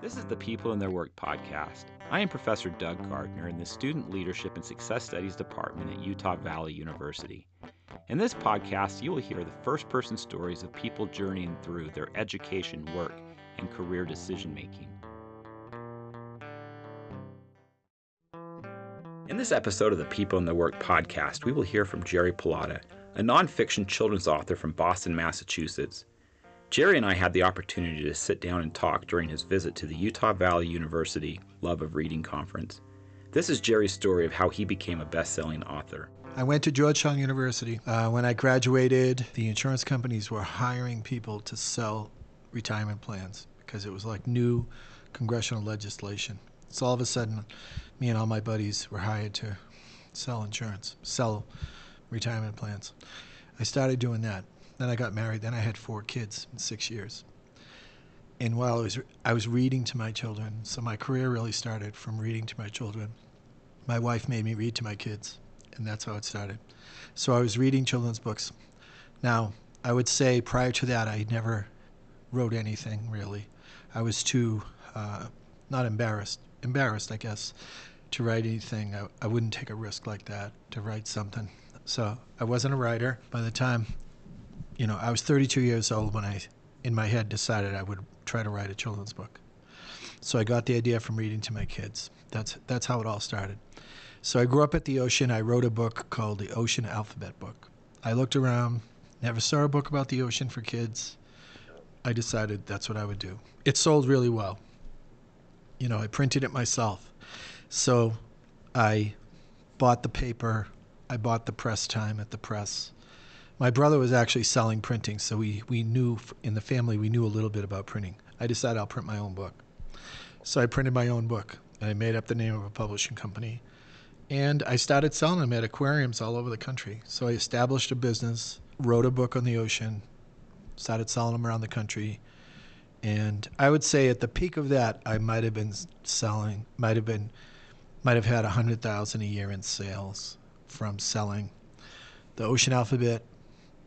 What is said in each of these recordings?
This is the People in Their Work podcast. I am Professor Doug Gardner in the Student Leadership and Success Studies Department at Utah Valley University. In this podcast, you will hear the first person stories of people journeying through their education, work, and career decision making. In this episode of the People in Their Work podcast, we will hear from Jerry Pallotta, a nonfiction children's author from Boston, Massachusetts. Jerry and I had the opportunity to sit down and talk during his visit to the Utah Valley University Love of Reading Conference. This is Jerry's story of how he became a best selling author. I went to Georgetown University. Uh, when I graduated, the insurance companies were hiring people to sell retirement plans because it was like new congressional legislation. So all of a sudden, me and all my buddies were hired to sell insurance, sell retirement plans. I started doing that. Then I got married. Then I had four kids in six years. And while I was I was reading to my children, so my career really started from reading to my children. My wife made me read to my kids, and that's how it started. So I was reading children's books. Now I would say prior to that I never wrote anything really. I was too uh, not embarrassed, embarrassed I guess, to write anything. I, I wouldn't take a risk like that to write something. So I wasn't a writer. By the time you know, I was 32 years old when I, in my head, decided I would try to write a children's book. So I got the idea from reading to my kids. That's that's how it all started. So I grew up at the ocean. I wrote a book called the Ocean Alphabet Book. I looked around, never saw a book about the ocean for kids. I decided that's what I would do. It sold really well. You know, I printed it myself. So I bought the paper, I bought the press time at the press my brother was actually selling printing, so we, we knew in the family we knew a little bit about printing. I decided I'll print my own book. So I printed my own book. I made up the name of a publishing company. And I started selling them at aquariums all over the country. So I established a business, wrote a book on the ocean, started selling them around the country. And I would say at the peak of that, I might have been selling, might have been, might have had a hundred thousand a year in sales from selling the ocean alphabet,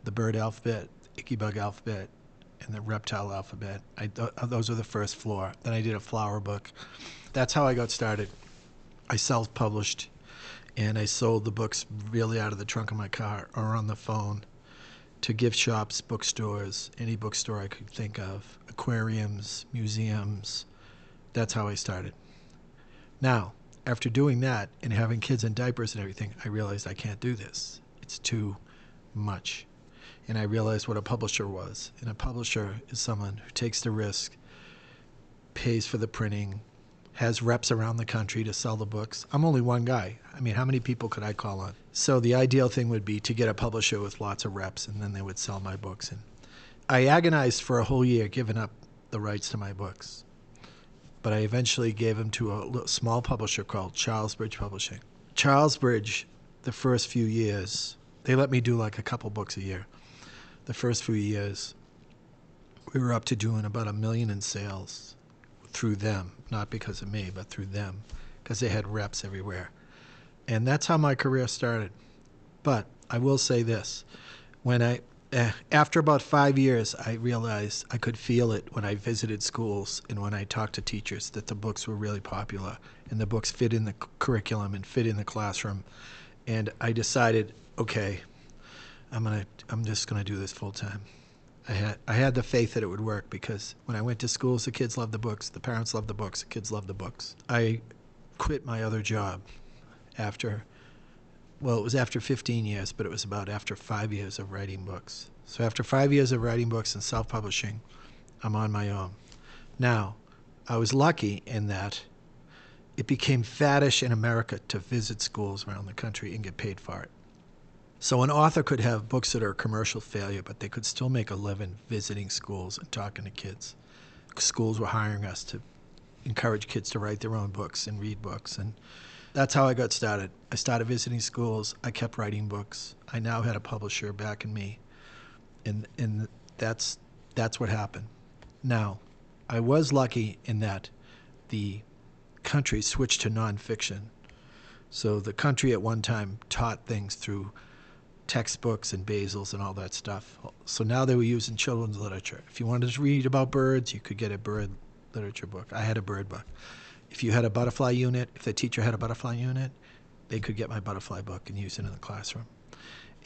the bird alphabet, icky bug alphabet, and the reptile alphabet. I, th- uh, those are the first floor. Then I did a flower book. That's how I got started. I self published and I sold the books really out of the trunk of my car or on the phone to gift shops, bookstores, any bookstore I could think of, aquariums, museums. That's how I started. Now, after doing that and having kids in diapers and everything, I realized I can't do this. It's too much and I realized what a publisher was. And a publisher is someone who takes the risk, pays for the printing, has reps around the country to sell the books. I'm only one guy. I mean, how many people could I call on? So the ideal thing would be to get a publisher with lots of reps, and then they would sell my books. And I agonized for a whole year giving up the rights to my books. But I eventually gave them to a small publisher called Charlesbridge Publishing. Charlesbridge, the first few years, they let me do like a couple books a year the first few years, we were up to doing about a million in sales through them, not because of me, but through them, because they had reps everywhere. And that's how my career started. But I will say this when I, uh, after about five years, I realized I could feel it when I visited schools and when I talked to teachers that the books were really popular and the books fit in the curriculum and fit in the classroom. And I decided, okay, I'm gonna I'm just gonna do this full time. I had I had the faith that it would work because when I went to schools, the kids loved the books, the parents loved the books, the kids loved the books. I quit my other job after well, it was after 15 years, but it was about after five years of writing books. So after five years of writing books and self-publishing, I'm on my own. Now, I was lucky in that it became faddish in America to visit schools around the country and get paid for it. So an author could have books that are a commercial failure, but they could still make a living visiting schools and talking to kids. Schools were hiring us to encourage kids to write their own books and read books and that's how I got started. I started visiting schools. I kept writing books. I now had a publisher backing me, and and that's that's what happened. Now, I was lucky in that the country switched to nonfiction. So the country at one time taught things through textbooks and basals and all that stuff. So now they were using children's literature. If you wanted to read about birds, you could get a bird literature book. I had a bird book. If you had a butterfly unit, if the teacher had a butterfly unit, they could get my butterfly book and use it in the classroom.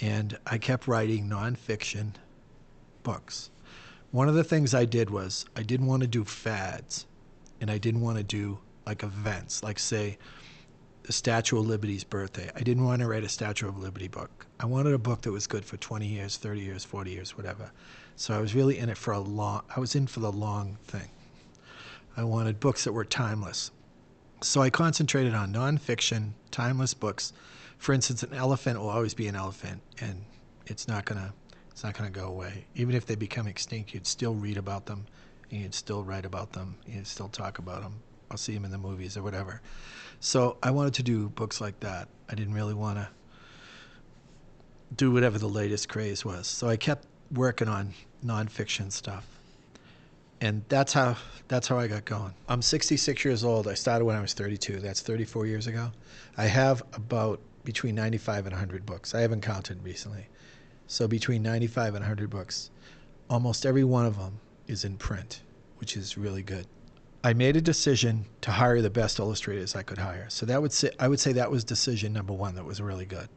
And I kept writing nonfiction books. One of the things I did was I didn't want to do fads and I didn't want to do like events, like say the Statue of Liberty's birthday. I didn't want to write a Statue of Liberty book. I wanted a book that was good for 20 years, 30 years, 40 years, whatever. So I was really in it for a long, I was in for the long thing. I wanted books that were timeless. So I concentrated on nonfiction, timeless books. For instance, an elephant will always be an elephant, and it's not gonna it's not gonna go away. Even if they become extinct, you'd still read about them, and you'd still write about them, you'd still talk about them. I'll see them in the movies or whatever. So I wanted to do books like that. I didn't really want to do whatever the latest craze was. So I kept working on nonfiction stuff and that's how that's how I got going. I'm 66 years old. I started when I was 32. That's 34 years ago. I have about between 95 and 100 books. I haven't counted recently. So between 95 and 100 books. Almost every one of them is in print, which is really good. I made a decision to hire the best illustrators I could hire. So that would say I would say that was decision number 1 that was really good.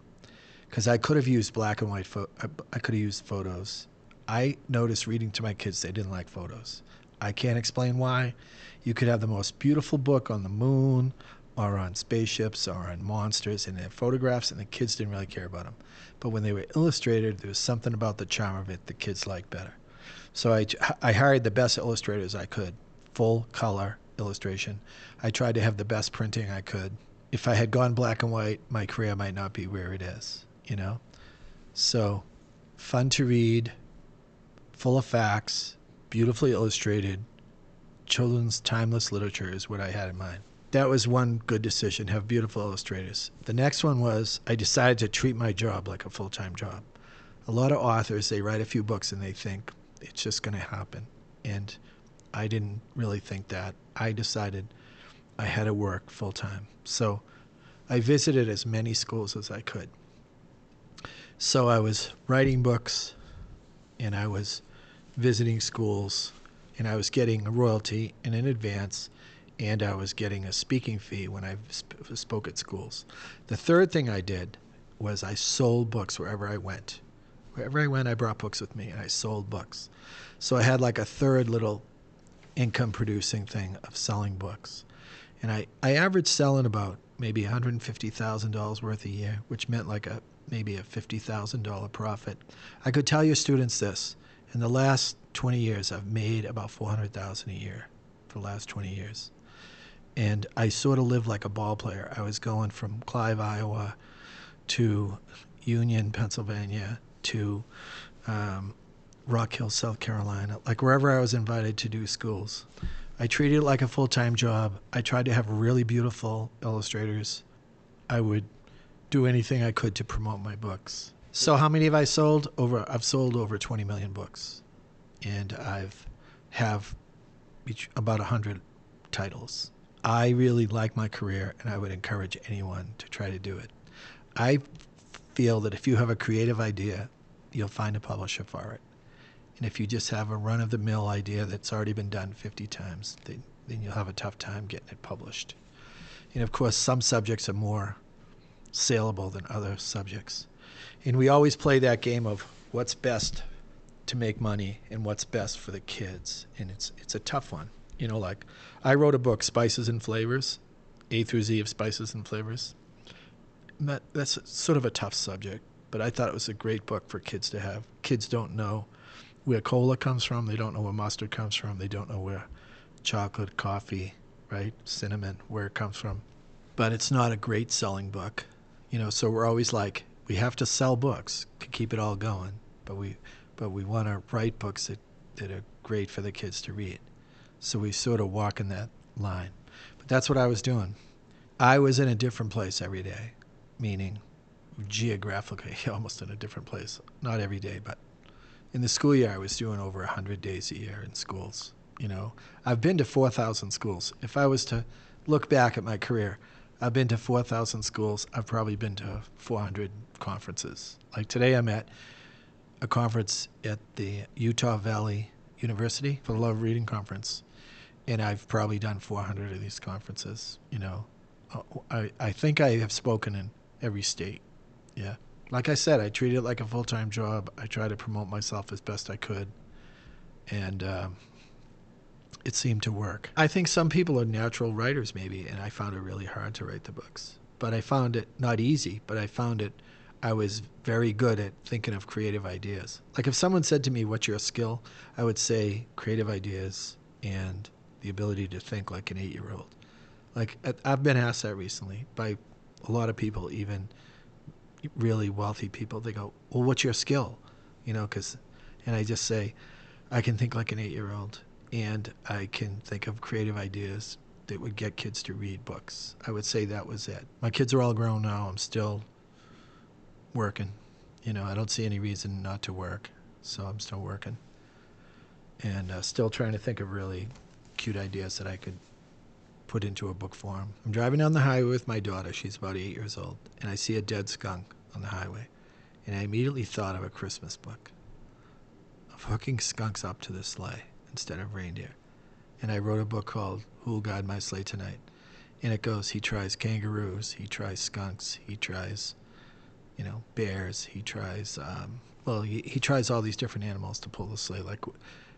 Cuz I could have used black and white pho- I could have used photos. I noticed reading to my kids they didn't like photos. I can't explain why. You could have the most beautiful book on the moon or on spaceships or on monsters and their photographs, and the kids didn't really care about them. But when they were illustrated, there was something about the charm of it the kids liked better. So I, I hired the best illustrators I could, full color illustration. I tried to have the best printing I could. If I had gone black and white, my career might not be where it is, you know? So fun to read, full of facts, beautifully illustrated children's timeless literature is what I had in mind. That was one good decision, have beautiful illustrators. The next one was I decided to treat my job like a full time job. A lot of authors, they write a few books and they think it's just going to happen. And I didn't really think that. I decided I had to work full time. So I visited as many schools as I could. So I was writing books and I was visiting schools, and I was getting a royalty in an advance, and I was getting a speaking fee when I sp- spoke at schools. The third thing I did was I sold books wherever I went. Wherever I went, I brought books with me, and I sold books. So I had like a third little income producing thing of selling books. And I, I averaged selling about maybe $150,000 worth a year, which meant like a maybe a $50,000 profit. I could tell your students this in the last 20 years, I've made about 400,000 a year for the last 20 years. And I sort of lived like a ball player. I was going from Clive, Iowa to Union, Pennsylvania to um, Rock Hill, South Carolina, like wherever I was invited to do schools. I treated it like a full time job. I tried to have really beautiful illustrators. I would do anything I could to promote my books. So how many have I sold? Over I've sold over 20 million books, and I've have about 100 titles. I really like my career, and I would encourage anyone to try to do it. I feel that if you have a creative idea, you'll find a publisher for it. And if you just have a run of the mill idea that's already been done 50 times, then, then you'll have a tough time getting it published. And of course, some subjects are more saleable than other subjects. And we always play that game of what's best to make money and what's best for the kids. And it's it's a tough one. You know like i wrote a book spices and flavors a through z of spices and flavors. That, that's sort of a tough subject but i thought it was a great book for kids to have. Kids don't know where cola comes from they don't know where mustard comes from they don't know where chocolate coffee right cinnamon where it comes from but it's not a great selling book you know so we're always like we have to sell books to keep it all going, but we but we want to write books that, that are great for the kids to read. So we sort of walk in that line. But that's what I was doing. I was in a different place every day, meaning geographically almost in a different place. Not every day, but in the school year I was doing over 100 days a year in schools. You know, I've been to 4,000 schools. If I was to look back at my career, I've been to 4,000 schools. I've probably been to 400 conferences. Like today, I'm at a conference at the Utah Valley University for the Love Reading Conference. and I've probably done 400 of these conferences. You know, Uh, I I think I have spoken in every state. Yeah, like I said, I treat it like a full time job. I try to promote myself as best I could, and um, it seemed to work. I think some people are natural writers, maybe, and I found it really hard to write the books. But I found it not easy, but I found it. I was very good at thinking of creative ideas. Like if someone said to me, "What's your skill?" I would say creative ideas and the ability to think like an eight-year-old. Like I've been asked that recently by a lot of people, even really wealthy people. They go, "Well, what's your skill?" You know, because, and I just say, I can think like an eight-year-old, and I can think of creative ideas that would get kids to read books. I would say that was it. My kids are all grown now. I'm still working. You know, I don't see any reason not to work, so I'm still working, and uh, still trying to think of really cute ideas that I could put into a book form. I'm driving down the highway with my daughter. She's about eight years old, and I see a dead skunk on the highway, and I immediately thought of a Christmas book of hooking skunks up to the sleigh instead of reindeer. And I wrote a book called Who'll Guide My Sleigh Tonight. And it goes, he tries kangaroos, he tries skunks, he tries, you know, bears, he tries, um, well, he, he tries all these different animals to pull the sleigh. Like,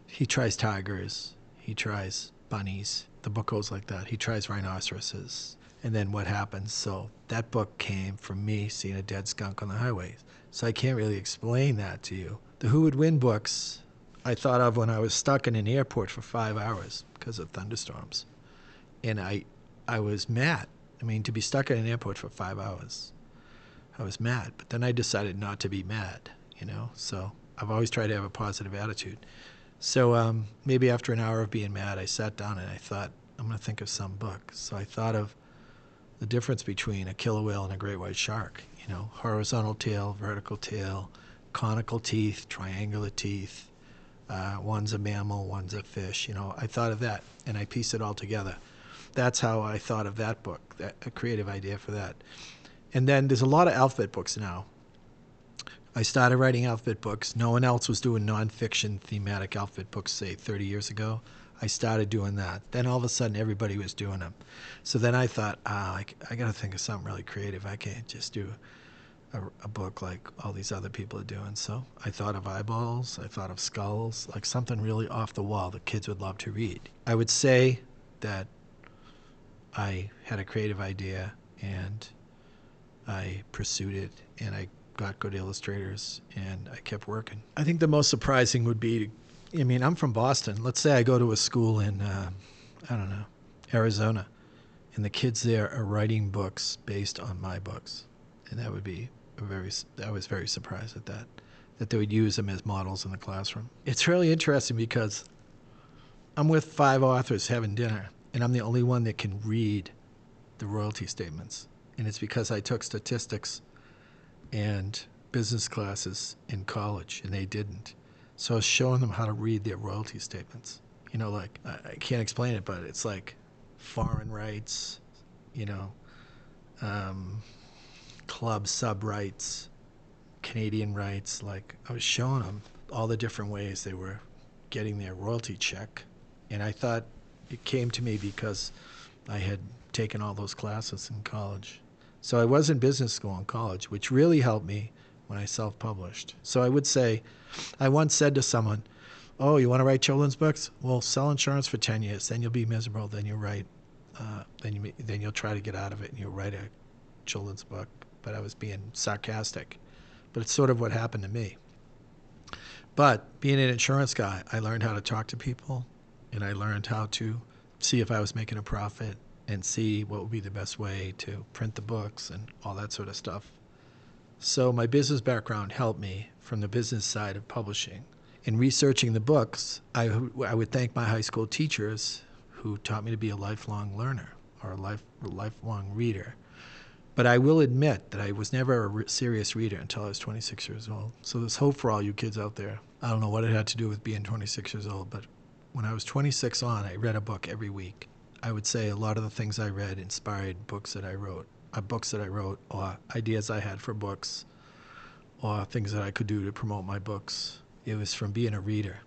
he tries tigers, he tries bunnies. The book goes like that. He tries rhinoceroses. And then what happens? So that book came from me seeing a dead skunk on the highway. So I can't really explain that to you. The Who Would Win books I thought of when I was stuck in an airport for five hours because of thunderstorms. And I, I was mad. I mean, to be stuck in an airport for five hours, I was mad. But then I decided not to be mad, you know? So I've always tried to have a positive attitude. So um, maybe after an hour of being mad, I sat down and I thought, I'm going to think of some book. So I thought of the difference between a killer whale and a great white shark. You know, horizontal tail, vertical tail, conical teeth, triangular teeth. Uh, one's a mammal, one's a fish. You know, I thought of that and I pieced it all together. That's how I thought of that book, that, a creative idea for that. And then there's a lot of alphabet books now. I started writing outfit books. No one else was doing nonfiction thematic outfit books, say 30 years ago. I started doing that. Then all of a sudden, everybody was doing them. So then I thought, ah, I, I got to think of something really creative. I can't just do a, a, book like all these other people are doing. So I thought of eyeballs. I thought of skulls, like something really off the wall that kids would love to read. I would say that I had a creative idea and I pursued it and I got good illustrators and I kept working. I think the most surprising would be, I mean, I'm from Boston. Let's say I go to a school in, uh, I don't know, Arizona, and the kids there are writing books based on my books, and that would be a very. I was very surprised at that, that they would use them as models in the classroom. It's really interesting because I'm with five authors having dinner, and I'm the only one that can read the royalty statements, and it's because I took statistics and business classes in college, and they didn't. So I was showing them how to read their royalty statements. You know, like, I can't explain it, but it's like foreign rights, you know, um, club sub rights, Canadian rights. Like, I was showing them all the different ways they were getting their royalty check. And I thought it came to me because I had taken all those classes in college. So I was in business school in college, which really helped me when I self published. So I would say, I once said to someone, Oh, you want to write children's books? Well, sell insurance for 10 years, then you'll be miserable, then you'll write, uh, then, you, then you'll try to get out of it and you'll write a children's book. But I was being sarcastic. But it's sort of what happened to me. But being an insurance guy, I learned how to talk to people and I learned how to see if I was making a profit and see what would be the best way to print the books and all that sort of stuff. So my business background helped me from the business side of publishing. In researching the books, I, I would thank my high school teachers who taught me to be a lifelong learner or a life, lifelong reader. But I will admit that I was never a serious reader until I was 26 years old. So there's hope for all you kids out there. I don't know what it had to do with being 26 years old, but when I was 26 on, I read a book every week. I would say a lot of the things I read inspired books that I wrote, uh, books that I wrote, or ideas I had for books, or things that I could do to promote my books. It was from being a reader.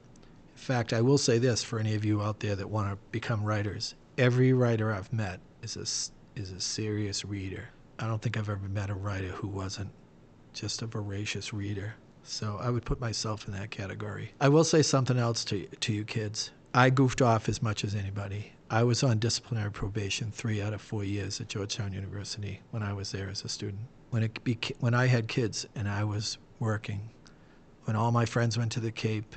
In fact, I will say this for any of you out there that want to become writers every writer I've met is a, is a serious reader. I don't think I've ever met a writer who wasn't just a voracious reader. So I would put myself in that category. I will say something else to, to you kids. I goofed off as much as anybody. I was on disciplinary probation three out of four years at Georgetown University when I was there as a student. When, it beca- when I had kids and I was working, when all my friends went to the Cape,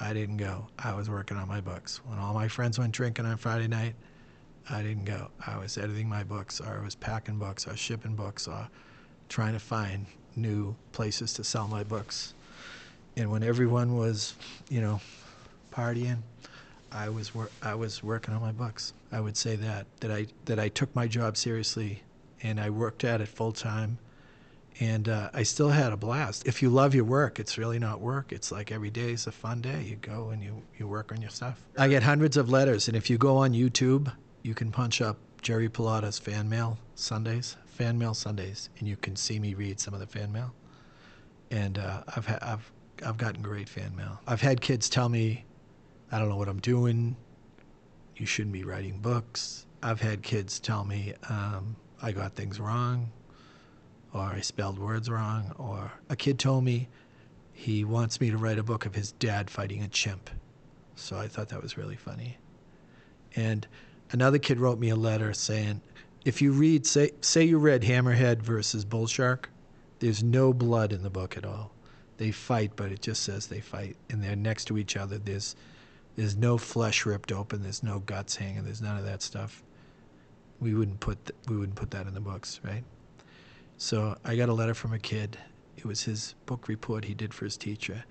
I didn't go. I was working on my books. When all my friends went drinking on Friday night, I didn't go. I was editing my books, or I was packing books, or shipping books, or trying to find new places to sell my books. And when everyone was, you know, partying, I was wor- I was working on my books. I would say that that I that I took my job seriously, and I worked at it full time, and uh, I still had a blast. If you love your work, it's really not work. It's like every day is a fun day. You go and you you work on your stuff. I get hundreds of letters, and if you go on YouTube, you can punch up Jerry Pallotta's fan mail Sundays, fan mail Sundays, and you can see me read some of the fan mail. And uh, I've ha- I've I've gotten great fan mail. I've had kids tell me, I don't know what I'm doing. You shouldn't be writing books. I've had kids tell me um, I got things wrong, or I spelled words wrong, or a kid told me he wants me to write a book of his dad fighting a chimp. So I thought that was really funny. And another kid wrote me a letter saying, if you read, say, say you read Hammerhead versus Bull Shark, there's no blood in the book at all. They fight, but it just says they fight, and they're next to each other. There's, there's no flesh ripped open. There's no guts hanging. There's none of that stuff. We wouldn't put th- we wouldn't put that in the books, right? So I got a letter from a kid. It was his book report he did for his teacher,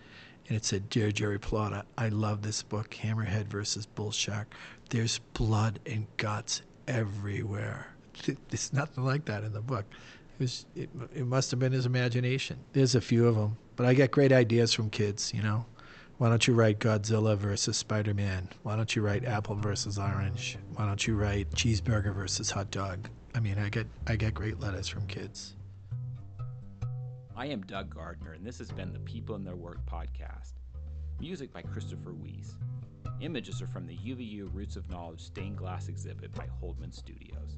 and it said, "Dear Jerry Pallotta, I love this book, Hammerhead versus Bull Shark. There's blood and guts everywhere. There's nothing like that in the book. It was it, it must have been his imagination. There's a few of them, but I get great ideas from kids. You know, why don't you write Godzilla versus Spider-Man? Why don't you write Apple versus Orange? Why don't you write Cheeseburger versus Hot Dog? I mean, I get I get great letters from kids. I am Doug Gardner, and this has been the People in Their Work podcast. Music by Christopher Weiss. Images are from the UVU Roots of Knowledge stained glass exhibit by Holdman Studios.